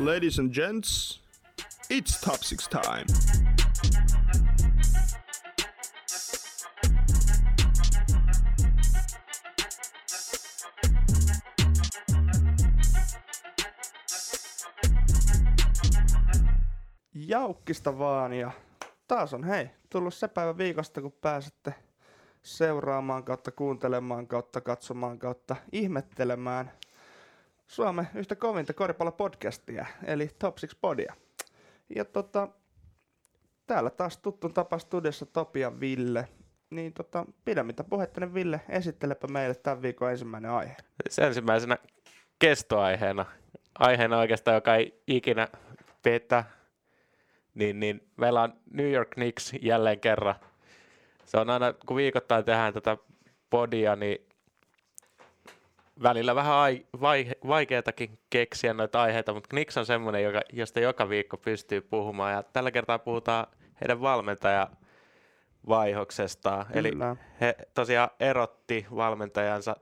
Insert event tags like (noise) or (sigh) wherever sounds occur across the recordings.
Ladies and gents, it's top six time. Jaukkista vaan ja taas on hei, tullut se päivä viikosta, kun pääsette seuraamaan kautta kuuntelemaan kautta katsomaan kautta ihmettelemään Suomen yhtä kovinta koripallopodcastia, eli Top 6 Podia. Ja tota, täällä taas tuttu tapa studiossa Topi ja Ville. Niin tota, pidemmittä puhetta, niin Ville, esittelepä meille tämän viikon ensimmäinen aihe. Se ensimmäisenä kestoaiheena, aiheena oikeastaan, joka ei ikinä petä, niin, niin meillä on New York Knicks jälleen kerran. Se on aina, kun viikoittain tehdään tätä podia, niin välillä vähän ai, vai, vaikeatakin keksiä noita aiheita, mutta Knicks on semmoinen, joka, josta joka viikko pystyy puhumaan. Ja tällä kertaa puhutaan heidän valmentaja vaihoksestaan. Eli he tosiaan erotti valmentajansa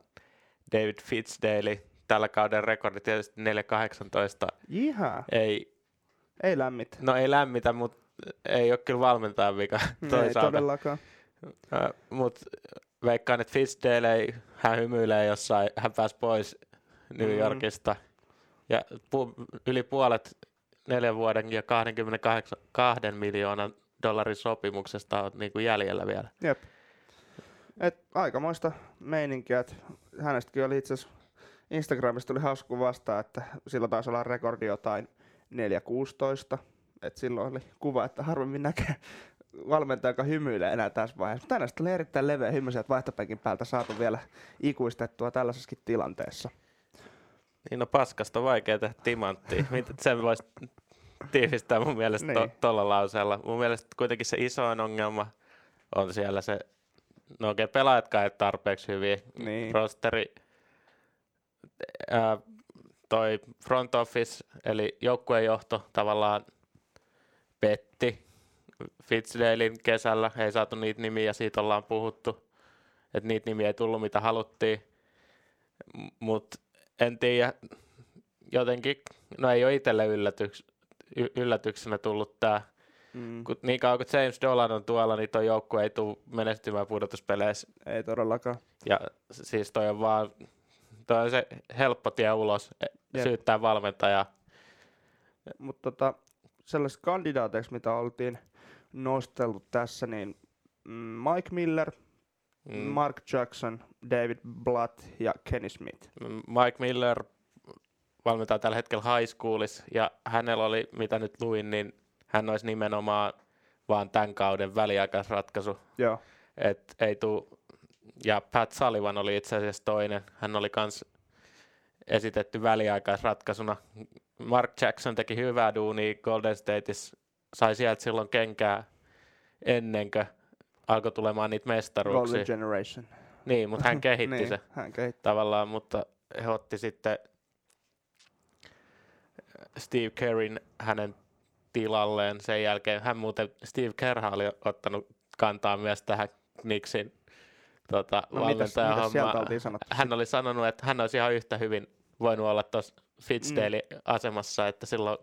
David Fitzdale. Tällä kauden rekordi tietysti 4-18. Ihan. Ei, ei lämmitä. No ei lämmitä, mutta ei ole kyllä valmentajan vika toisaalta. Ei todellakaan. Mutta veikkaan, että Fitzdale ei, hän hymyilee jossain, hän pääsi pois New mm-hmm. Yorkista. Mm. Ja pu, yli puolet neljän vuoden ja 22 miljoonan dollarin sopimuksesta on niin kuin jäljellä vielä. Jep. Et aikamoista meininkiä, että hänestäkin oli itse asiassa Instagramista tuli hausku vasta, että sillä taisi olla rekordi jotain 4.16. Et silloin oli kuva, että harvemmin näkee valmentaja, joka hymyilee enää tässä vaiheessa. Tänään oli erittäin leveä hymy sieltä vaihtopenkin päältä saatu vielä ikuistettua tällaisessakin tilanteessa. Niin no paskasta vaikea tehdä timanttia. (laughs) Miten sen voisi tiivistää mun mielestä niin. tuolla to, lauseella. Mun mielestä kuitenkin se isoin ongelma on siellä se, no okei, okay, pelaajatkaan ei tarpeeksi hyviä. Niin. Rosteri, ää, toi front office, eli joukkuejohto tavallaan petti Fitzdalein kesällä, ei saatu niitä nimiä, siitä ollaan puhuttu, että niitä nimiä ei tullut mitä haluttiin, mutta en tiedä, jotenkin, no ei ole itselle yllätyks, yllätyksenä tullut tämä, mm. kun niin kauan kuin James Dolan on tuolla, niin tuo joukkue ei tule menestymään pudotuspeleissä. Ei todellakaan. Ja siis toi on vaan, toi on se helppo tie ulos, Jep. syyttää valmentajaa. Mutta tota, sellaiset kandidaateiksi, mitä oltiin nostellut tässä, niin mm, Mike Miller, mm. Mark Jackson, David Blatt ja Kenny Smith. Mike Miller valmentaa tällä hetkellä high schoolissa ja hänellä oli, mitä nyt luin, niin hän olisi nimenomaan vaan tämän kauden väliaikaisratkaisu. Joo. Et ei tuu, ja Pat Sullivan oli itse asiassa toinen. Hän oli kans esitetty väliaikaisratkaisuna. Mark Jackson teki hyvää duunia Golden Stateissa sai sieltä silloin kenkää ennen kuin alkoi tulemaan niitä mestaruuksia. Golden Generation. Niin, mutta hän (laughs) kehitti niin, se hän kehitti. tavallaan, mutta he otti sitten Steve Kerrin hänen tilalleen sen jälkeen. Hän muuten, Steve Kerr oli ottanut kantaa myös tähän Knicksin tota, no, valmentajahommaan. Hän oli sanonut, että hän olisi ihan yhtä hyvin voinut olla tuossa Fitzdale mm. asemassa, että silloin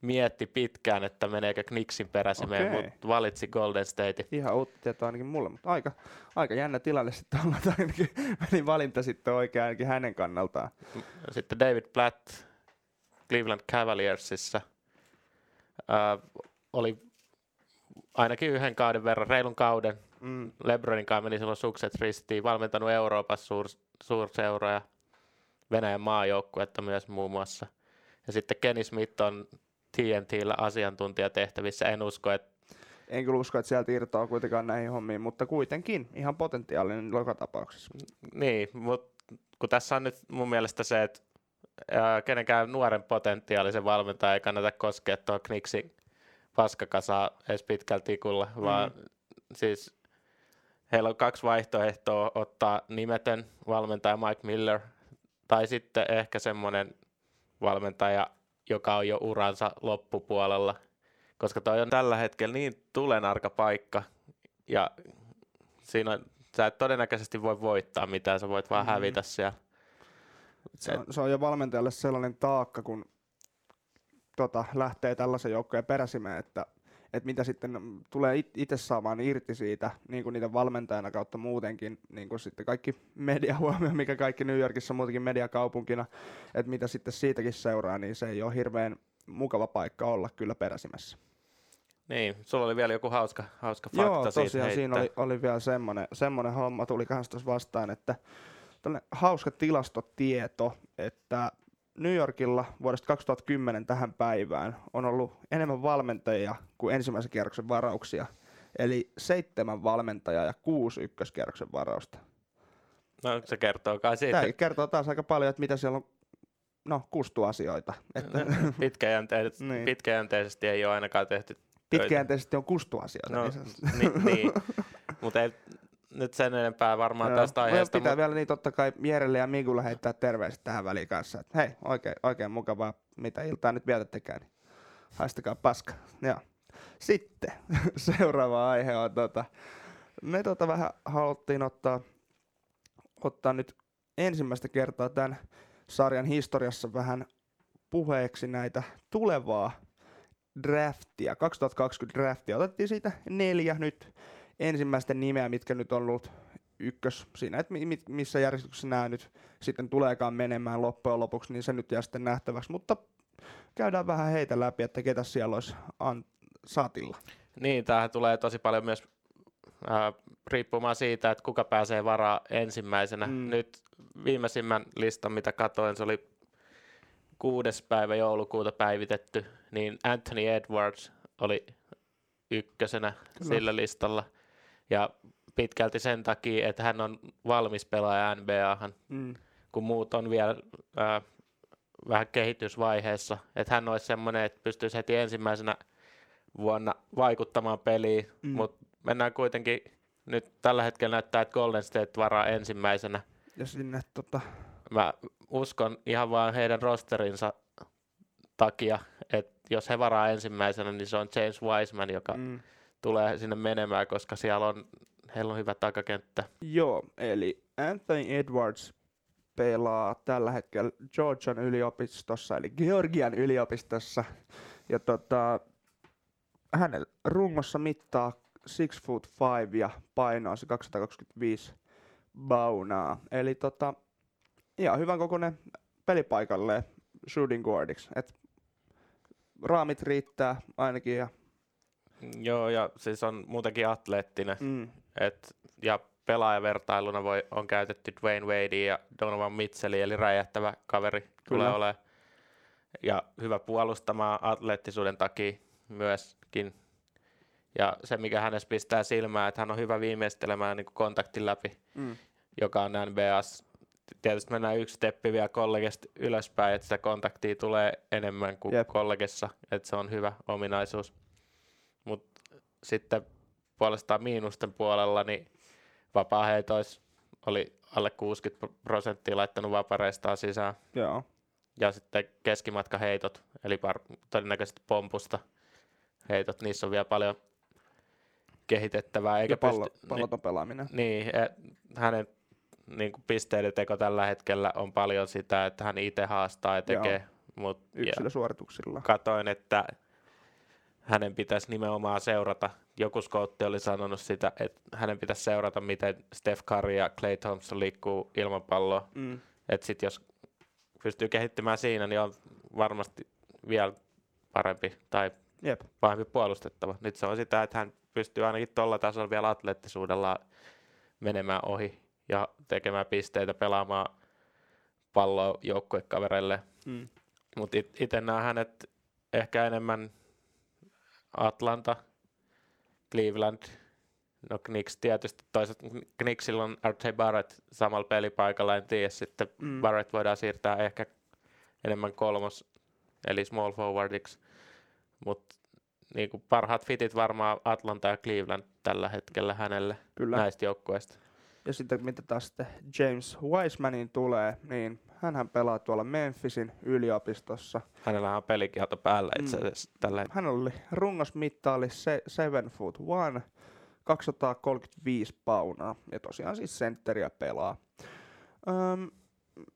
mietti pitkään, että meneekö Knicksin peräsimeen, okay. mutta valitsi Golden State. Ihan uutta tietoa ainakin mulle, mutta aika, aika jännä tilanne sitten olla, ainakin (laughs) meni valinta sitten oikein ainakin hänen kannaltaan. Sitten David Platt Cleveland Cavaliersissa äh, oli ainakin yhden kauden verran, reilun kauden. Mm. Lebronin kanssa meni silloin sukset ristiin, valmentanut Euroopassa suur, suurseuroja, Venäjän maajoukkuetta myös muun muassa. Ja sitten Kenny Smith on TNTllä asiantuntijatehtävissä. En usko, että en kyllä usko, että sieltä irtoaa kuitenkaan näihin hommiin, mutta kuitenkin ihan potentiaalinen joka tapauksessa. Niin, mutta kun tässä on nyt mun mielestä se, että ää, kenenkään nuoren potentiaalisen valmentaja ei kannata koskea tuo Kniksin paskakasaa edes pitkällä tikulla, mm. vaan siis heillä on kaksi vaihtoehtoa ottaa nimetön valmentaja Mike Miller tai sitten ehkä semmoinen valmentaja, joka on jo uransa loppupuolella, koska toi on tällä hetkellä niin tulenarka paikka, ja siinä sä et todennäköisesti voi voittaa mitään, sä voit vaan mm-hmm. hävitä siellä. Se on, se on jo valmentajalle sellainen taakka, kun tota, lähtee tällaisen joukkojen peräsimeen, että että mitä sitten tulee itse saamaan irti siitä, niin kuin niiden valmentajana kautta muutenkin, niin kuin sitten kaikki (laughs) media huomio, mikä kaikki New Yorkissa muutenkin mediakaupunkina, että mitä sitten siitäkin seuraa, niin se ei ole hirveän mukava paikka olla kyllä peräsimessä. Niin, sulla oli vielä joku hauska, hauska fakta Joo, tosiaan siitä siinä oli, oli vielä semmoinen, semmoinen homma, tuli tuossa vastaan, että hauska tilastotieto, että New Yorkilla vuodesta 2010 tähän päivään on ollut enemmän valmentajia kuin ensimmäisen kierroksen varauksia. Eli seitsemän valmentajaa ja kuusi ykköskierroksen varausta. No se kertoo kai siitä. Tämä kertoo taas aika paljon, että mitä siellä on no, kustu asioita. Että (laughs) pitkäjänteisesti, niin. pitkäjänteisesti ei ole ainakaan tehty Pitkäjänteisesti on kustu asioita. No, niin, niin. mutta ei, nyt sen enempää varmaan Joo. tästä aiheesta. Pitää mut... vielä niin totta kai Mierelle ja Migulle heittää terveiset tähän väliin kanssa. Että hei, oikein, oikein mukavaa, mitä iltaa nyt vietättekään, niin haistakaa paska. Joo. Sitten (laughs) seuraava aihe on, tota, me tota vähän haluttiin ottaa, ottaa nyt ensimmäistä kertaa tämän sarjan historiassa vähän puheeksi näitä tulevaa draftia, 2020 draftia. Otettiin siitä neljä nyt ensimmäistä nimeä, mitkä nyt on ollut ykkös siinä, että missä järjestyksessä nämä nyt sitten tuleekaan menemään loppujen lopuksi, niin se nyt jää sitten nähtäväksi. Mutta käydään vähän heitä läpi, että ketä siellä olisi an- saatilla. Niin, tämähän tulee tosi paljon myös äh, riippumaan siitä, että kuka pääsee varaa ensimmäisenä. Mm. Nyt viimeisimmän listan, mitä katoin, se oli kuudes päivä joulukuuta päivitetty, niin Anthony Edwards oli ykkösenä Kyllä. sillä listalla. Ja pitkälti sen takia, että hän on valmis pelaaja NBAhan, mm. kun muut on vielä äh, vähän kehitysvaiheessa. Että hän olisi semmoinen, että pystyisi heti ensimmäisenä vuonna vaikuttamaan peliin, mm. mutta mennään kuitenkin, nyt tällä hetkellä näyttää, että Golden State varaa ensimmäisenä. Ja sinne tota... Mä uskon ihan vaan heidän rosterinsa takia, että jos he varaa ensimmäisenä, niin se on James Wiseman, joka mm tulee sinne menemään, koska siellä on, heillä on hyvä takakenttä. Joo, eli Anthony Edwards pelaa tällä hetkellä Georgian yliopistossa, eli Georgian yliopistossa. Ja tota, hänen rungossa mittaa 6 foot 5 ja painoa se 225 baunaa. Eli tota, ihan hyvän kokoinen pelipaikalle shooting guardiksi. Et raamit riittää ainakin ja Joo, ja siis on muutenkin atleettinen. Mm. Et, ja pelaajavertailuna voi, on käytetty Dwayne Wade ja Donovan Mitchelli, eli räjähtävä kaveri Kyllä. tulee olemaan. Ja hyvä puolustamaan atleettisuuden takia myöskin. Ja se, mikä hänessä pistää silmään, että hän on hyvä viimeistelemään niin kontaktin läpi, mm. joka on NBAs. Tietysti mennään yksi steppi vielä kollegesta ylöspäin, että sitä kontaktia tulee enemmän kuin Jep. kollegessa, että se on hyvä ominaisuus sitten puolestaan miinusten puolella niin vapaa-heitois oli alle 60 prosenttia laittanut vapareistaan sisään. Joo. Ja sitten keskimatkaheitot, eli par- todennäköisesti pompusta heitot, niissä on vielä paljon kehitettävää. Eikä ja pallo, pysty, palloton niin, pelaaminen. Niin, e, hänen niin kuin pisteiden teko tällä hetkellä on paljon sitä, että hän itse haastaa ja tekee. Mut, Yksilösuorituksilla. Katoin, että hänen pitäisi nimenomaan seurata, joku skoutti oli sanonut sitä, että hänen pitäisi seurata, miten Steph Curry ja Clay Thompson liikkuu ilman palloa. Mm. Että sitten jos pystyy kehittymään siinä, niin on varmasti vielä parempi tai Jep. pahempi puolustettava. Nyt se on sitä, että hän pystyy ainakin tuolla tasolla vielä atleettisuudella menemään ohi ja tekemään pisteitä, pelaamaan palloa joukkuekavereille. Mm. Mutta itse näen hänet ehkä enemmän Atlanta, Cleveland, no Knicks tietysti, toisaalta Knicksilla on R.J. Barrett samalla pelipaikalla, en tiedä, sitten mm. Barrett voidaan siirtää ehkä enemmän kolmos, eli small forwardiksi, mutta niin kuin parhaat fitit varmaan Atlanta ja Cleveland tällä hetkellä hänelle Kyllä. näistä joukkueista. Ja sitten mitä taas sitten James Wisemanin tulee, niin hän pelaa tuolla Memphisin yliopistossa. Hänellä on pelikielto päällä itse mm. asiassa mm. Hän oli rungosmittaali 7 foot 1, 235 paunaa ja tosiaan siis sentteriä pelaa. Öm,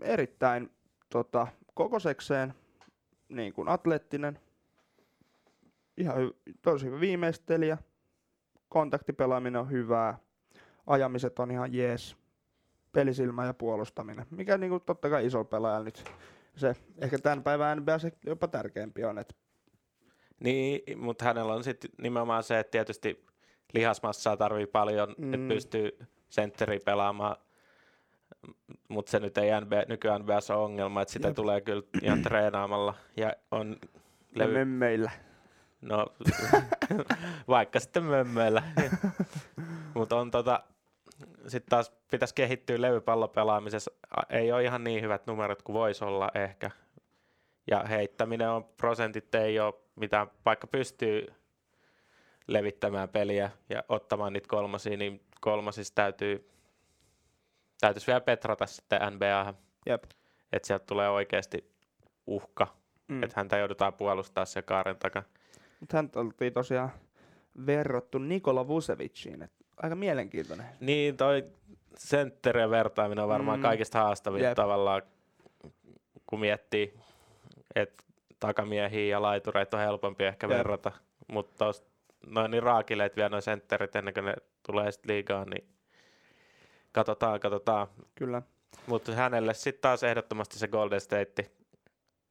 erittäin tota, kokosekseen niin kuin atleettinen, ihan hy- tosi hyvä viimeistelijä. Kontaktipelaaminen on hyvää. Ajamiset on ihan jees. Pelisilmä ja puolustaminen, mikä niinku totta kai iso pelaaja nyt se ehkä tämän päivän NBA se jopa tärkeämpi on, että Niin, mutta hänellä on sitten nimenomaan se, että tietysti lihasmassaa tarvii paljon, mm. että pystyy sentteri pelaamaan, mutta se nyt ei NBA, nykyään NBAssa ole ongelma, että sitä Jep. tulee kyllä ihan (clears throat) treenaamalla ja on levy... levy, meillä. no (laughs) vaikka sitten mömmöillä, (laughs) mutta on tota, sitten taas pitäisi kehittyä levypallopelaamisessa, ei ole ihan niin hyvät numerot kuin voisi olla ehkä, ja heittäminen on, prosentit ei ole mitään, vaikka pystyy levittämään peliä ja ottamaan niitä kolmosia, niin kolmosissa täytyy, täytyisi vielä petrata sitten NBA, Jep. että sieltä tulee oikeasti uhka, Mm. että häntä joudutaan puolustaa se kaaren takana. Mutta hän oltiin tosiaan verrattu Nikola Vuceviciin, et aika mielenkiintoinen. Niin, toi sentterien vertaaminen on varmaan Mm. kaikista haastavin Jep. tavallaan, kun miettii, että takamiehiä ja laitureita on helpompi ehkä Jep. verrata, mutta noin niin raakileet vielä noin sentterit ennen kuin ne tulee sitten liigaan, niin katsotaan, katsotaan. Kyllä. Mutta hänelle sitten taas ehdottomasti se Golden State,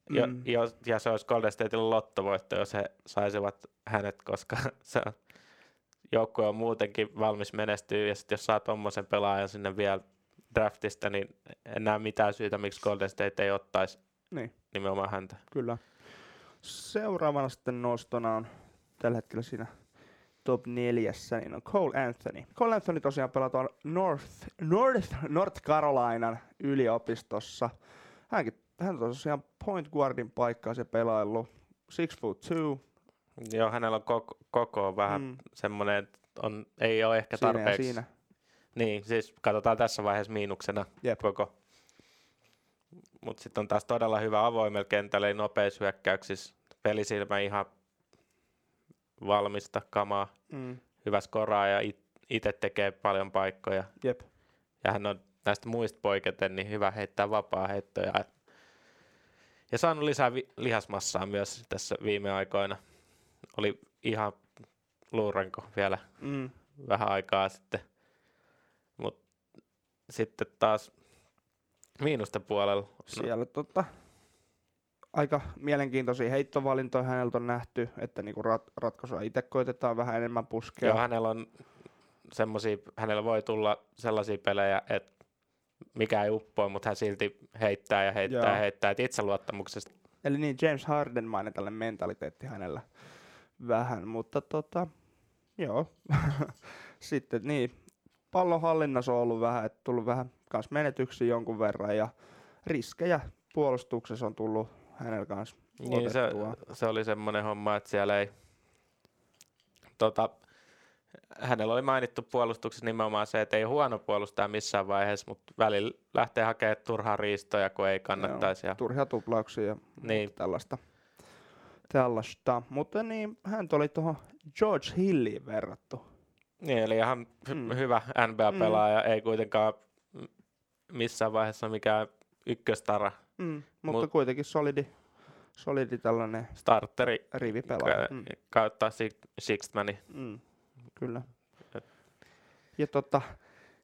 jo, Mm. jos, ja se olisi Golden Stateilla lottovoitto, jos he saisivat hänet, koska (laughs) se on, joukkue on muutenkin valmis menestyä, ja sitten jos saa tuommoisen pelaajan sinne vielä draftista, niin en näe mitään syytä, miksi Golden State ei ottaisi Niin, nimenomaan häntä. kyllä. Seuraavana sitten nostona on tällä hetkellä siinä top neljässä, niin on Cole Anthony. Cole Anthony tosiaan pelaa tuolla North, North, North Carolinan yliopistossa. Hänkin, hän on tosiaan point guardin paikkaa se pelaillut. Six foot two. Joo, hänellä on koko, koko vähän mm. Mm, semmoinen, että on, ei ole ehkä siinä tarpeeksi. siinä. Niin, siis katsotaan tässä vaiheessa miinuksena Jep. koko. Mutta sitten on taas todella hyvä avoimella kentällä, eli nopeissa hyökkäyksissä. Pelisilmä ihan valmista kamaa, Mm, hyvä skoraa ja itse tekee paljon paikkoja. jep. Ja hän on näistä muista poiketen niin hyvä heittää vapaa heittoja. Ja saanut lisää vi- lihasmassaa myös tässä viime aikoina. Oli ihan luuranko vielä Mm, vähän aikaa sitten. Mutta sitten taas miinusten puolella. No, siellä tota, aika mielenkiintoisia heittovalintoja häneltä on nähty, että niinku rat, ratkaisua itse koitetaan vähän enemmän puskea. joo, hänellä on semmosia, hänellä voi tulla sellaisia pelejä, että mikä ei uppoi, mutta hän silti heittää ja heittää Joo. ja heittää. Et itseluottamuksesta Eli niin, James Hardenmainen tällainen mentaliteetti hänellä vähän, mutta tota, joo. (laughs) Sitten niin, pallon hallinnassa on ollut vähän, että tullut vähän kans menetyksiä jonkun verran ja riskejä puolustuksessa on tullut hänellä kanssa Niin se, se oli semmoinen homma, että siellä ei... Tota, hänellä oli mainittu puolustuksessa nimenomaan se, että ei huono puolustaa missään vaiheessa, mutta välillä lähtee hakemaan turhaa riistoja, kun ei kannattaisi. Ja, Turhia tuplauksia ja Niin. tällaista. Tällaista. Mutta niin, hän oli tuohon George Hilliin verrattu. niin, eli ihan hy- Mm. hyvä NBA-pelaaja, ei kuitenkaan missään vaiheessa mikään ykköstara, Mm, mutta Mut- kuitenkin solidi, solidi tällainen starteri rivipelaaja. ka- Mm. kautta si- Sixtmani. Mm, kyllä. Et- Ja tota,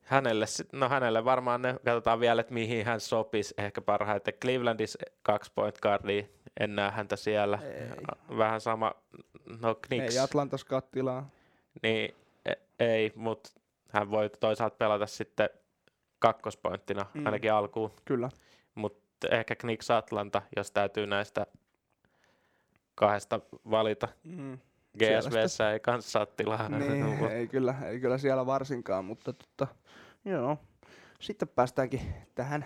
Hänelle, no hänelle varmaan ne, katsotaan vielä, että mihin hän sopisi ehkä parhaiten. Clevelandissa kaksi point guardia, en näe häntä siellä. Ei. Vähän sama, no Knicks, ei Atlantas kattilaa. niin e- ei, mutta hän voi toisaalta pelata sitten kakkospointtina mm. ainakin alkuun. Kyllä. Mutta ehkä Knicks Atlanta, jos täytyy näistä kahdesta valita. Mm. GSVssä ei kanssa saa tilaa. Niin, (laughs) ei kyllä, ei kyllä siellä varsinkaan, mutta tota, joo. Sitten päästäänkin tähän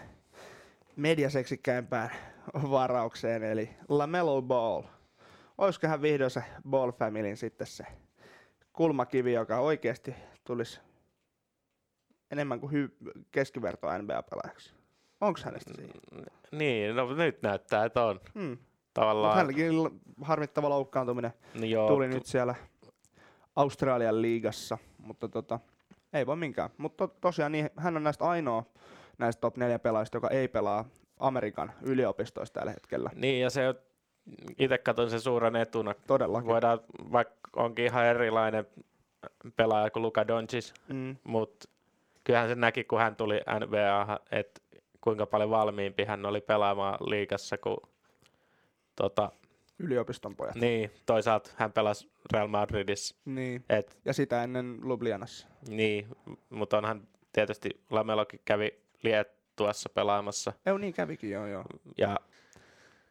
mediaseksikkäimpään varaukseen, eli LaMelo Ball. Olisikohan vihdoin se Ball Familyn sitten se kulmakivi, joka oikeasti tulisi enemmän kuin hy- keskiverto NBA-pelaajaksi? Onko hänestä siinä? niin, no nyt näyttää, että on. Hmm. Mutta Tavallaan, hänelläkin harmittava loukkaantuminen niin joo, tuli nyt siellä Australian liigassa, mutta tota, ei voi minkään. Mutta to, tosiaan niin, hän on näistä ainoa näistä top 4 pelaajista, joka ei pelaa Amerikan yliopistoista tällä hetkellä. Niin, ja se itse katson sen suuren etuna. Todellakin. Voidaan, vaikka onkin ihan erilainen pelaaja kuin Luka Doncic, Mm, mutta kyllähän se näki, kun hän tuli NBA, että kuinka paljon valmiimpi hän oli pelaamaan liigassa, kun tota, yliopiston pojat. niin, toisaalta hän pelasi Real Madridissa, Niin. et, Ja sitä ennen Ljubljanassa. niin, mutta onhan tietysti Lamelokin kävi Liettuassa pelaamassa, Ei niin kävikin, joo joo. ja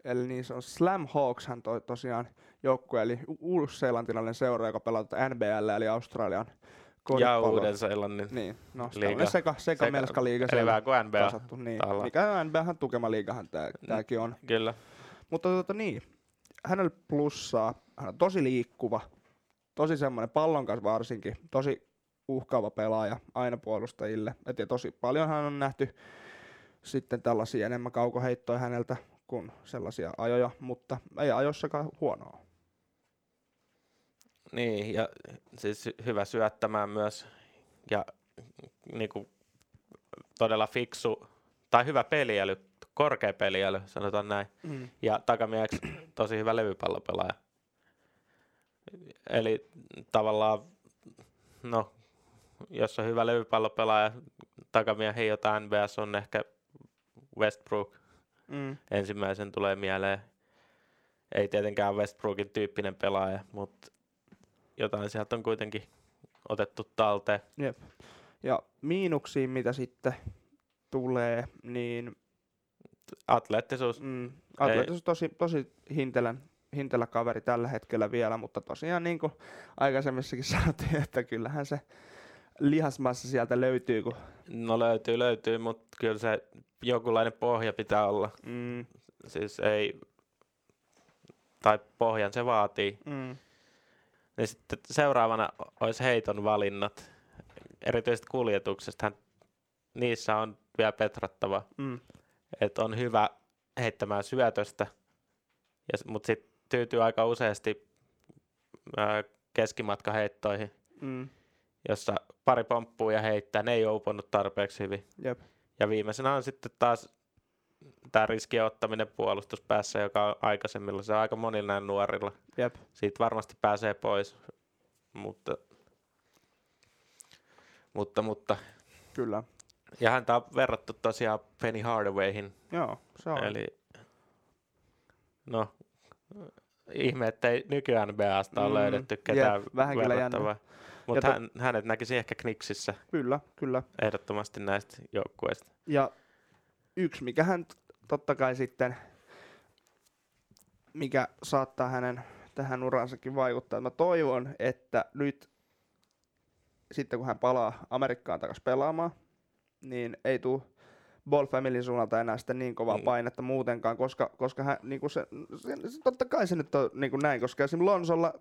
Eli niin se on Slam Hawkshan toi tosiaan joukkue, eli uus-seelantilainen seura, joka pelaa tätä NBL, eli Australian ja. Uuden-Seelannin Niin, no liiga. seka, seka, Seka- melska liiga Eli vähän kuin NBA. kasattu. Niin. Mikä on NBAhan tukema liigahan tää, tääkin on. Kyllä. Mutta tota niin, hänellä plussaa, hän on tosi liikkuva, tosi semmoinen pallon kanssa varsinkin, tosi uhkaava pelaaja aina puolustajille. Et ja tosi paljon hän on nähty sitten tällaisia enemmän kaukoheittoja häneltä kuin sellaisia ajoja, mutta ei ajossakaan huonoa. Niin, ja siis hy- hyvä syöttämään myös. Ja niin kuin, todella fiksu, tai hyvä peliäly, korkea peliäly, sanotaan näin. Mm. Ja takamieheksi tosi hyvä levypallopelaaja. Eli tavallaan, no, jos on hyvä levypallopelaaja, takamiehen jotain NBS on ehkä Westbrook Mm. ensimmäisen tulee mieleen. Ei tietenkään Westbrookin tyyppinen pelaaja, mutta jotain sieltä on kuitenkin otettu talteen. Jep. Ja miinuksiin, mitä sitten tulee, niin Atleettisuus, Mm, Atletus tosi, tosi hintelä, hintelä kaveri tällä hetkellä vielä, mutta tosiaan niin kuin aikaisemmissakin (laughs) sanottiin, että kyllähän se lihasmassa sieltä löytyy, kun no löytyy, löytyy, mutta kyllä se jonkunlainen pohja pitää olla. mm, Siis ei, tai pohjan se vaatii. mm, Niin sitten seuraavana olisi heiton valinnat. Erityisesti kuljetuksesta. Niissä on vielä petrattava. mm, että on hyvä heittämään syötöstä, mutta sitten tyytyy aika useasti ää, keskimatkaheittoihin, mm, jossa pari pomppuu ja heittää, ne ei uponnut tarpeeksi hyvin. jep, Ja viimeisenä on sitten taas tämä riskien ottaminen puolustuspäässä, joka on aikaisemmilla, se on aika monilla näin nuorilla. jep, Siitä varmasti pääsee pois, mutta, mutta, mutta kyllä. Ja häntä on verrattu tosiaan Penny Hardawayhin, Joo, se on. Eli no, ihme, ettei nykyään NBAsta ole Mm, löydetty jep, ketään vähän kyllä verrattavaa. Mutta to- hän, hänet näkisi ehkä Knicksissä Kyllä, kyllä. ehdottomasti näistä joukkueista. Ja yksi, mikä hän totta kai sitten, mikä saattaa hänen tähän uransakin vaikuttaa. Mä toivon, että nyt sitten kun hän palaa Amerikkaan takaisin pelaamaan, niin ei tule Ball Family suunnalta enää sitten niin kovaa Mm. painetta muutenkaan, koska, koska hän, niin kuin se, se, se, totta kai se nyt on niin kuin näin, koska esimerkiksi Lonsolla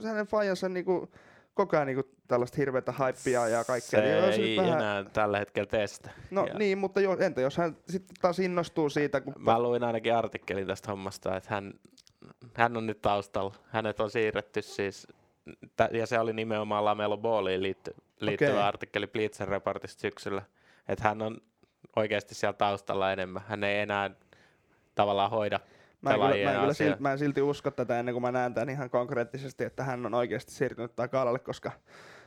se hänen fajansa niin kuin, koko ajan niin kuin, tällaista hirveätä hypeä ja kaikkea. Se niin ei nyt enää tällä hetkellä tee sitä. No Ja- niin, mutta jo, entä jos hän sitten taas innostuu siitä, kun... Mä luin ainakin artikkelin tästä hommasta, että hän, hän on nyt taustalla. Hänet on siirretty siis, ja se oli nimenomaan Lamelo Balliin liitty, liittyvä Okei. artikkeli Bleacher Reportista syksyllä. Että hän on oikeasti siellä taustalla enemmän. Hän ei enää tavallaan hoida Mä en, kyllä, mä, en kyllä silti, mä en silti usko tätä ennen kuin mä näen tämän ihan konkreettisesti, että hän on oikeasti siirtynyt taka-alalle, koska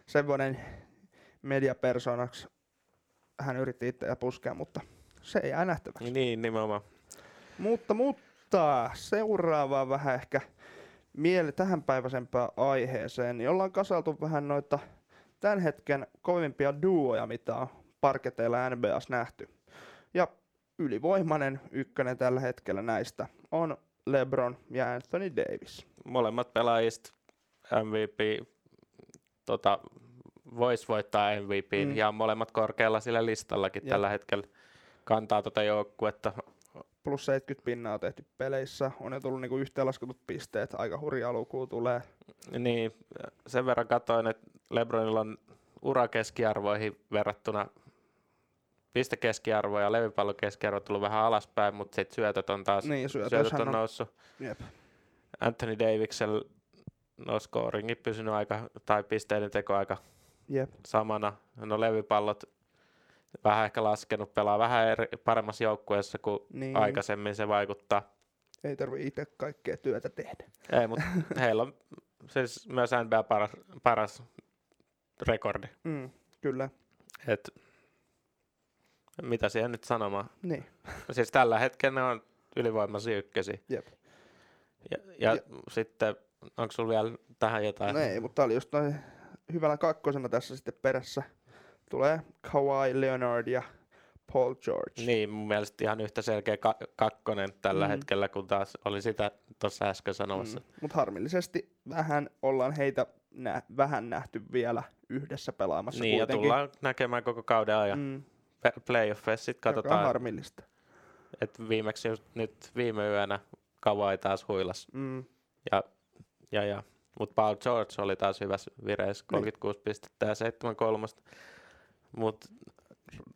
semmoinen mediapersonaksi hän yritti itseä puskea, mutta se ei jää nähtäväksi. Niin, nimenomaan. Mutta, mutta seuraavaan vähän ehkä miele tähän päiväisempään aiheeseen, niin ollaan kasaltu vähän noita tämän hetken kovimpia duoja, mitä on parketeilla NBAs nähty. Ja ylivoimainen ykkönen tällä hetkellä näistä on LeBron ja Anthony Davis. Molemmat pelaajista MVP, tota, vois voittaa MVP Mm. ja molemmat korkealla sillä listallakin Jep. tällä hetkellä. Kantaa tota joukkuetta. Plus 70 pinnaa on tehty peleissä, on jo tullut niinku yhteenlasketut pisteet, aika hurjaa lukua tulee. Niin, sen verran katsoin, että LeBronilla on urakeskiarvoihin verrattuna pistekeskiarvo ja levypallokeskiarvo tullut vähän alaspäin, mutta sitten syötöt on taas Niin, syötöt on on- noussut. Jep. Anthony Daviksella no scoringi pysynyt aika, tai pisteiden teko aika Jep. samana. No levypallot vähän ehkä laskenut, pelaa vähän eri, paremmassa joukkueessa kuin niin. aikaisemmin se vaikuttaa. Ei tarvi itse kaikkea työtä tehdä. Ei, mutta heillä on siis myös NBA paras, paras rekordi. Mm, kyllä. Et, mitä siihen nyt sanomaan? Niin. (laughs) Siis tällä hetkellä ne on ylivoimaisia ykkösiä. Jep. Ja, ja, Ja- sitten, onko sulla vielä tähän jotain? No ei, mutta tää oli just noin hyvällä kakkosena tässä sitten perässä. Tulee Kawhi Leonard ja Paul George. Niin, mun mielestä ihan yhtä selkeä ka- kakkonen tällä mm. hetkellä, kun taas oli sitä tuossa äsken sanomassa. Mm. Mutta harmillisesti vähän ollaan heitä nä- vähän nähty vielä yhdessä pelaamassa Niin, ja kuitenkin. tullaan näkemään koko kauden ajan. Mm. Playoffissa sitten joka on katsotaan, harmillista. että viimeksi just nyt viime yönä Kawhi taas huilas. Mm, Ja, ja, ja. Mutta Paul George oli taas hyvässä vireessä, 36 niin. pistettä ja 7 kolmosta. Mutta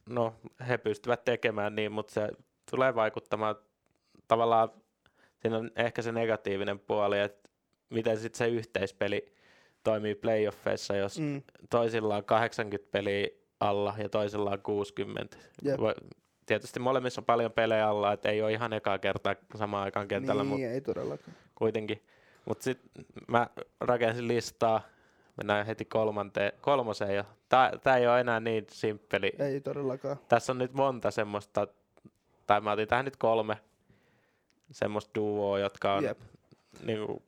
no, he pystyvät tekemään niin, mutta se tulee vaikuttamaan tavallaan, siinä on ehkä se negatiivinen puoli, että miten sitten se yhteispeli toimii playoffeissa, jos mm. toisilla on 80 peliä alla ja toisilla on 60. Jep. Voi, tietysti molemmissa on paljon pelejä alla, että ei ole ihan ekaa kertaa samaan aikaan kentällä, niin, mutta ei todellakaan. kuitenkin. Mutta sitten mä rakensin listaa, mennään heti kolmanteen, kolmoseen jo. Tämä ei ole enää niin simppeli. Ei todellakaan. Tässä on nyt monta semmoista, tai mä otin tähän nyt kolme semmoista duoa, jotka on Jep. niinku,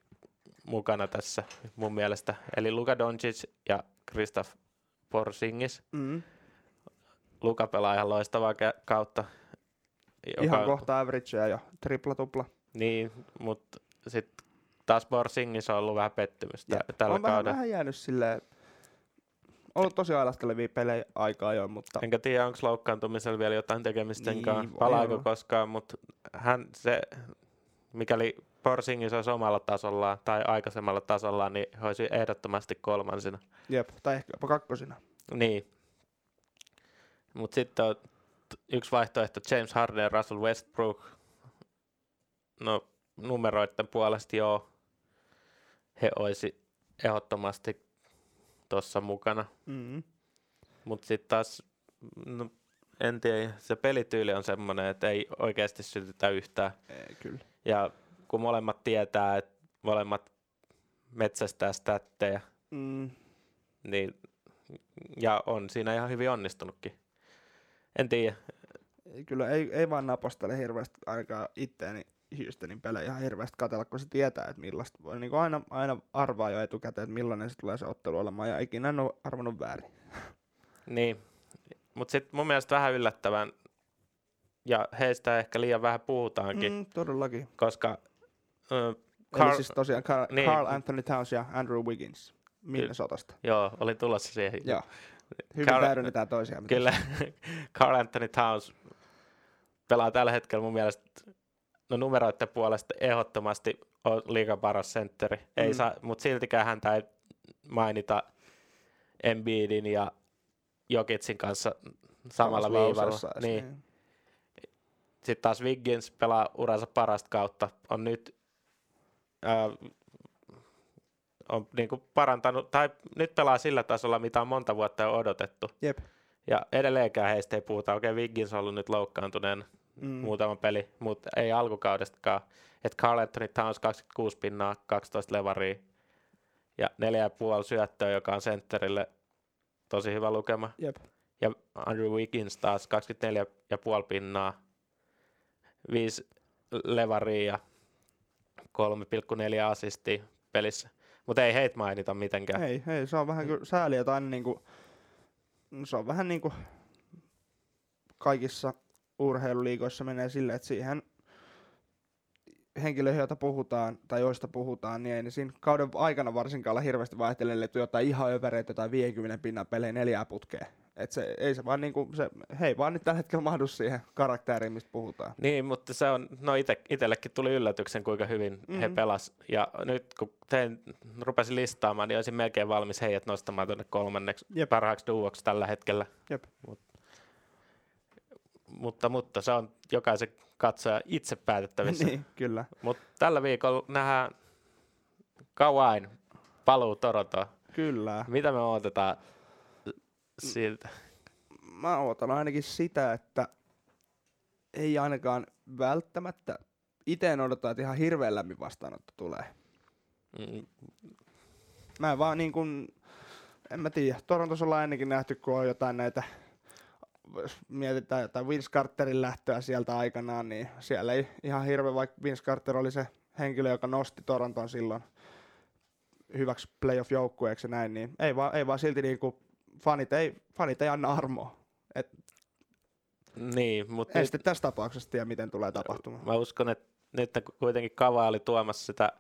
mukana tässä mun mielestä. Eli Luka Doncic ja Kristaps Porzingis. Mm. Luka pelaa ihan loistavaa kautta. Ihan kohta averagea jo, tripla-tupla. Niin, mutta sitten taas Porzingis on ollut vähän pettymystä Jep. tällä on vähän, kaudella. vähän jäänyt silleen, ollut tosi ailastelevia pelejä aikaa jo, mutta Enkä tiedä, onko loukkaantumisella vielä jotain tekemistä Niin, palaako koskaan, mutta hän se, mikäli Porzingis olisi omalla tasollaan tai aikaisemmalla tasollaan, niin he olisi ehdottomasti kolmansina. jep, tai ehkä jopa kakkosina. Niin. Mutta sitten on yksi vaihtoehto, James Harden ja Russell Westbrook. No, numeroiden puolesta joo, he olisi ehdottomasti tuossa mukana. Mm. Mutta sitten taas, no, en tiedä, se pelityyli on semmoinen, että ei oikeasti sytytä yhtään. Ei, kyllä. Ja kun molemmat tietää, että molemmat metsästää stättejä, Mm. niin, ja on siinä ihan hyvin onnistunutkin. En tiedä. Kyllä ei, ei vaan napostele hirveästi ainakaan itteeni Houstonin pelejä ihan hirveästi katsella, kun se tietää, että millaista voi. Niin aina, aina arvaa jo etukäteen, että millainen se tulee se ottelu olemaan, ja ikinä en ole arvannut väärin. Niin. Mutta sitten mun mielestä vähän yllättävän, ja heistä ehkä liian vähän puhutaankin, mm. Todellakin. koska Carl, Eli siis tosiaan Carl, Niin. niin. Carl Anthony Towns ja Andrew Wiggins Minnesotasta. joo, olin tulossa siihen. Joo. Hyvin Carl- täydennetään toisiaan. Kyllä, (laughs) Carl Anthony Towns pelaa tällä hetkellä mun mielestä no numeroiden puolesta ehdottomasti on liigan paras sentteri. Ei Mm. saa, mutta siltikään häntä ei mainita Embiidin ja Jokitsin kanssa samalla Samassa viivalla. edes, Niin. Sitten taas Wiggins pelaa uransa parasta kautta. On nyt ää, on niinku parantanut, tai nyt pelaa sillä tasolla, mitä on monta vuotta jo odotettu. Jep. Ja edelleenkään heistä ei puhuta. Okei, Wiggins on ollut nyt loukkaantuneen Mm. muutama peli, mutta ei alkukaudestakaan. Että Carl Anthony Towns 26 pinnaa, 12 levaria ja 4,5 syöttöä, joka on sentterille tosi hyvä lukema. Jep. Ja Andrew Wiggins taas 24,5 pinnaa, 5 levaria ja 3,4 assistia pelissä. Mutta ei heitä mainita mitenkään. Ei, ei, se on vähän kyllä sääli, että aina niinku, se on vähän niinku kaikissa urheiluliikoissa menee silleen, että siihen henkilöihin, joita puhutaan, tai joista puhutaan, niin ei ne siinä kauden aikana varsinkaan ole hirveästi että jotain ihan övereitä tai 50 pinnan pelejä neljää putkeen. Et se, ei se vaan niinku, se, hei vaan nyt tällä hetkellä mahdu siihen karakteriin, mistä puhutaan. Niin, mutta se on, no ite, itsellekin tuli yllätyksen, kuinka hyvin mm-hmm. he Mhm. pelas. Ja nyt kun tein, rupesin listaamaan, niin olisin melkein valmis heidät nostamaan tuonne kolmanneksi Jep. parhaaksi duoksi tällä hetkellä. Jep. Mut, mutta, mutta se on jokaisen katsoja itse päätettävissä. (laughs) niin, kyllä. Mutta tällä viikolla nähdään Kawain paluu Torontoon. Kyllä. Mitä me odotetaan siltä? Mä ootan ainakin sitä, että ei ainakaan välttämättä itse en odota, että ihan hirveän lämmin vastaanotto tulee. Mm, Mä en vaan niin kuin, en mä tiedä, Torontossa ollaan ennenkin nähty, kun on jotain näitä, jos mietitään jotain Vince Carterin lähtöä sieltä aikanaan, niin siellä ei ihan hirveä, vaikka Vince Carter oli se henkilö, joka nosti Toronton silloin hyväksi playoff-joukkueeksi ja näin, niin ei vaan, ei vaan silti niin kuin fanit ei, fanit ei anna armoa. Et Niin, mutta nyt, sitten tässä tapauksessa tiedä, miten tulee tapahtumaan. mä uskon, että nyt kuitenkin Kava oli tuomassa sitä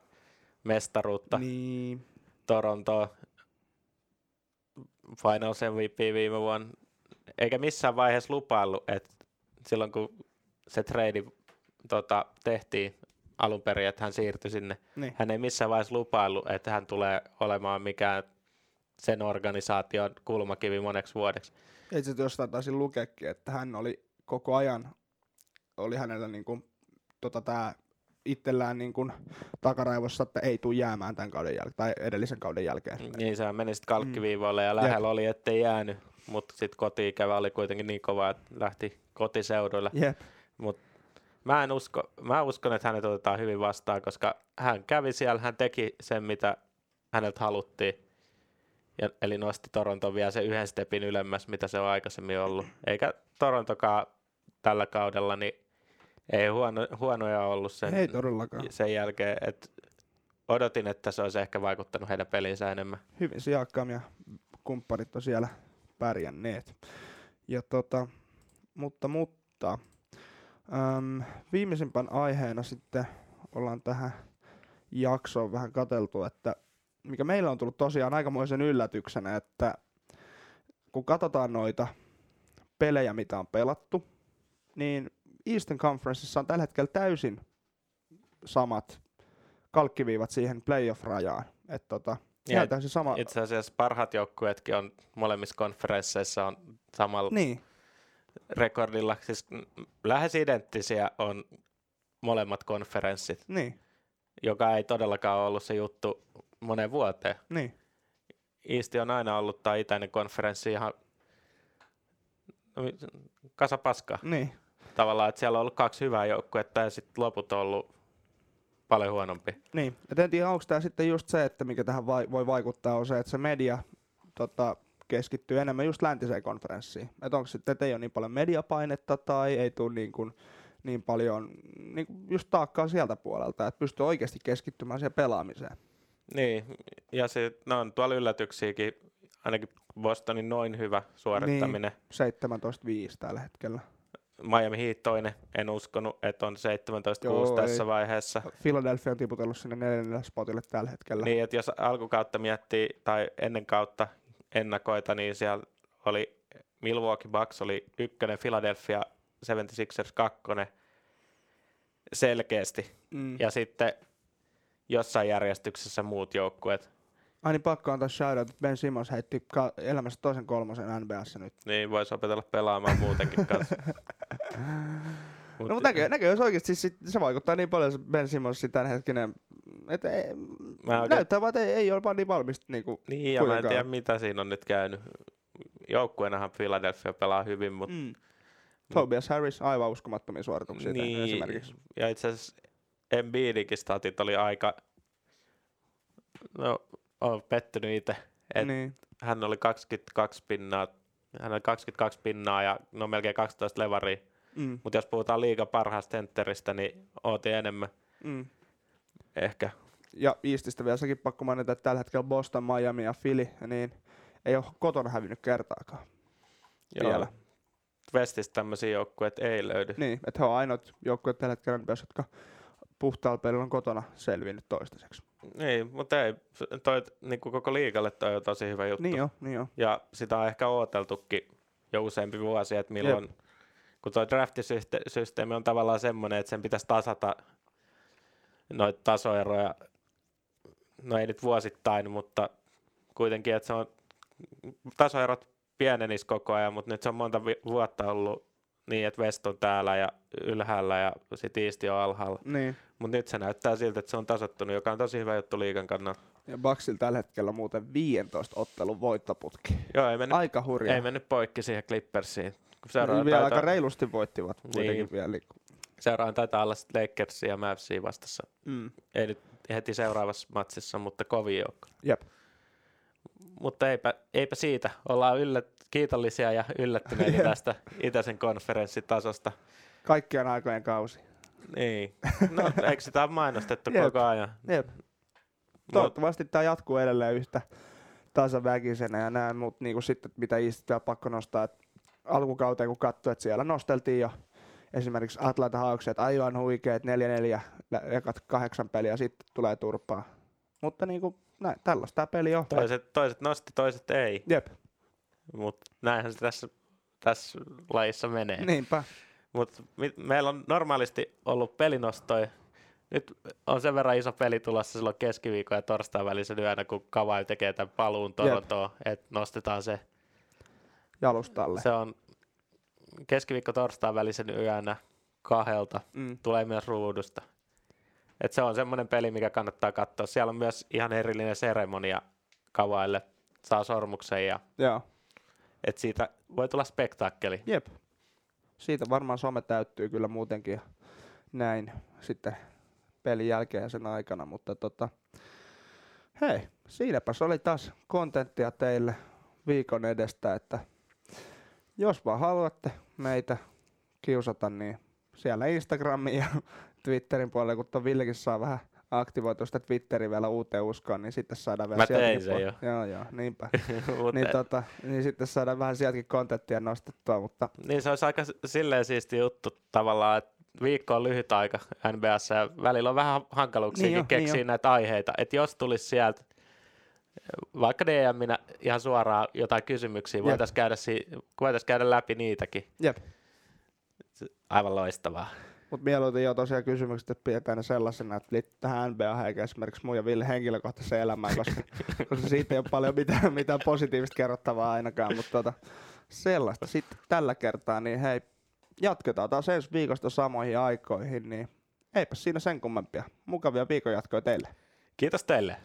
mestaruutta Niin, Torontoon Finals MVP viime vuonna, eikä missään vaiheessa lupaillut, että silloin kun se trade tota, tehtiin alun perin, että hän siirtyi sinne, niin. hän ei missään vaiheessa lupaillut, että hän tulee olemaan mikään sen organisaation kulmakivi moneksi vuodeksi. Itse jostain taisin lukeekin, että hän oli koko ajan, oli hänellä niin kuin, tota, tää itsellään niin kuin takaraivossa, että ei tule jäämään tämän kauden jälkeen, tai edellisen kauden jälkeen. Niin sehän meni sitten kalkkiviivoille ja lähellä oli, ettei jäänyt, mutta sitten kotiikävä oli kuitenkin niin kova, että lähti kotiseuduille. Jep. Mä en usko, mä uskon, että hänet otetaan hyvin vastaan, koska hän kävi siellä, hän teki sen, mitä häneltä haluttiin. Eli nosti Toronton vielä se yhden stepin ylemmäs, mitä se on aikaisemmin ollut. Eikä Torontokaan tällä kaudella, niin ei huono, huonoja ollut sen, Ei todellakaan. sen jälkeen. Et odotin, että se olisi ehkä vaikuttanut heidän pelinsä enemmän. Hyvin Siakam ja kumppanit on siellä pärjänneet. Ja tota, mutta, mutta äm, viimeisimpän aiheena sitten ollaan tähän jaksoon vähän kateltu, että mikä meillä on tullut tosiaan aikamoisen yllätyksenä, että kun katsotaan noita pelejä, mitä on pelattu, niin Eastern Conferenceissa on tällä hetkellä täysin samat kalkkiviivat siihen playoff-rajaan. Että tota, Ja täysin sama. Itse asiassa parhaat joukkueetkin on molemmissa konferensseissa on samalla Niin, rekordilla. Siis lähes identtisiä on molemmat konferenssit, niin, joka ei todellakaan ollut se juttu moneen vuoteen. niin. Iisti on aina ollut tai itäinen konferenssi ihan no, kasapaskaa. Niin, Tavallaan, että siellä on ollut kaksi hyvää joukkuetta ja sitten loput on ollut paljon huonompi. niin. Et en tiedä, onko tämä sitten just se, että mikä tähän vai, voi vaikuttaa, on se, että se media tota, keskittyy enemmän just läntiseen konferenssiin. Että onko sitten, että ei ole niin paljon mediapainetta tai ei tule niin, kuin, niin paljon niin kuin just taakkaa sieltä puolelta, että pystyy oikeasti keskittymään siihen pelaamiseen. Niin, ja se, no on tuolla yllätyksiäkin, ainakin Bostonin noin hyvä suorittaminen. Niin. 17-5 tällä hetkellä. Miami Heat toinen, en uskonut, että on 17-6 Joo, tässä ei. vaiheessa. Philadelphia on tiputellut sinne neljännelle spotille tällä hetkellä. Niin, että jos alkukautta miettii, tai ennen kautta ennakoita, niin siellä oli Milwaukee Bucks oli ykkönen, Philadelphia 76ers kakkonen selkeästi. Mm. Ja sitten jossain järjestyksessä muut joukkueet. Ai niin pakko antaa shoutout, että Ben Simmons heitti ka- elämässä toisen kolmosen NBAssa nyt. Niin voisi opetella pelaamaan muutenkin kanssa. (laughs) Mut, No mutta näkö, jos oikeasti siis se vaikuttaa niin paljon se Ben Simmonsin tämänhetkinen, että ei, Mä oikein- näyttää vaan, että ei, ei ole vaan niin valmista niinku, Niin, ja mä en tiedä mitä siinä on nyt käynyt. Joukkueenahan Philadelphia pelaa hyvin, mutta mm. Tobias Harris, aivan uskomattomia suorituksia niin. niin, esimerkiksi. ja itse asiassa Embiidinkin statit oli aika, no olen pettynyt itse, Niin. hän oli 22 pinnaa, hän oli 22 pinnaa ja no melkein 12 levaria, Mm. mutta jos puhutaan liigan parhaasta sentteristä, niin ootin enemmän Mm. ehkä. Ja Eastistä vielä sekin pakko mainita, että tällä hetkellä Boston, Miami ja Philly, niin ei ole kotona hävinnyt kertaakaan. Vielä. Westistä tämmöisiä joukkueita ei löydy. Niin, että he on ainoat joukkueet tällä hetkellä, jotka puhtaalla pelillä on kotona selvinnyt toistaiseksi. Niin, mutta ei, toi, niin kuin koko liigalle toi on tosi hyvä juttu. Niin jo, niin jo. Ja sitä on ehkä odoteltukin jo useampi vuosi, että milloin, kun tuo draftisysteemi on tavallaan semmoinen, että sen pitäisi tasata noita tasoeroja, no ei nyt vuosittain, mutta kuitenkin, että se on, tasoerot pienenis koko ajan, mutta nyt se on monta vi- vuotta ollut niin, että West on täällä ja ylhäällä ja sitten East on alhaalla. Niin. Mutta nyt se näyttää siltä, että se on tasottunut, joka on tosi hyvä juttu liigan kannalta. Ja Bucksilla tällä hetkellä muuten 15 ottelun voittoputki. Joo, ei mennyt, Aika hurjaa. ei mennyt poikki siihen Clippersiin. No, seuraava vielä taitaa- aika reilusti voittivat kuitenkin Niin. vielä. niin- Seuraan taitaa olla sit Lakersia ja Mavsia vastassa. Mm. Ei nyt heti seuraavassa matsissa, mutta kovin joukko. Jep. Mutta eipä, eipä siitä. Ollaan yllät, kiitollisia ja yllättyneitä Jep. tästä itäisen konferenssitasosta. Kaikkien aikojen kausi. Niin. No, eikö sitä ole mainostettu Jep. koko ajan? Jep. Toivottavasti tämä jatkuu edelleen yhtä tasaväkisenä ja näin, mutta niinku sitten mitä on pakko nostaa, että alkukauteen kun katsoi, että siellä nosteltiin jo esimerkiksi Atlanta Hawkset aivan huikeet 4-4 lä- ekat kahdeksan peliä, sitten tulee turpaa. Mutta niinku, näin, tällaista tämä peli on. toiset, toiset nosti, toiset ei. Jep, Mutta näinhän se tässä, tässä lajissa menee. niinpä. Mutta meillä on normaalisti ollut pelinostoja. Nyt on sen verran iso peli tulossa silloin keskiviikon ja torstain välisen yönä, kun Kavai tekee tämän paluun Torontoon, että nostetaan se. Jalustalle. Se on keskiviikko torstain välisen yönä kahdelta. Mm. Tulee myös ruudusta. Et se on semmoinen peli, mikä kannattaa katsoa. Siellä on myös ihan erillinen seremonia Kavaille. Saa sormuksen ja Joo, et siitä voi tulla spektaakkeli. jep. Siitä varmaan some täyttyy kyllä muutenkin näin sitten pelin jälkeen ja sen aikana, mutta tota, hei, siinäpäs oli taas kontenttia teille viikon edestä, että jos vaan haluatte meitä kiusata, niin siellä Instagramin ja (laughs) Twitterin puolella, kun tuon Villekin saa vähän aktivoitua sitä Twitteriä vielä uuteen uskoon, niin sitten saadaan vielä Mä tein sen puol- Joo, joo, niinpä. (laughs) Niin, tota, niin sitten saadaan vähän sieltäkin kontenttia nostettua, mutta Niin se olisi aika silleen siisti juttu tavallaan, että viikko on lyhyt aika NBAssa ja välillä on vähän hankaluuksia Niin jo, keksiä niin jo. näitä aiheita. Että jos tulisi sieltä vaikka DM-minä ihan suoraan jotain kysymyksiä, voitaisiin käydä, si- voitais käydä läpi niitäkin. jep. Aivan loistavaa. Mutta mieluiten jo tosiaan kysymykset, että pidetään ne sellaisena, että liittyy tähän NBA eikä esimerkiksi mun ja Ville henkilökohtaiseen elämään, koska, (laughs) koska siitä ei ole paljon mitään, mitään positiivista kerrottavaa ainakaan, mutta tota, sellaista sitten tällä kertaa, niin hei, jatketaan taas ensi viikosta samoihin aikoihin, niin eipä siinä sen kummempia. Mukavia viikonjatkoja teille. Kiitos teille.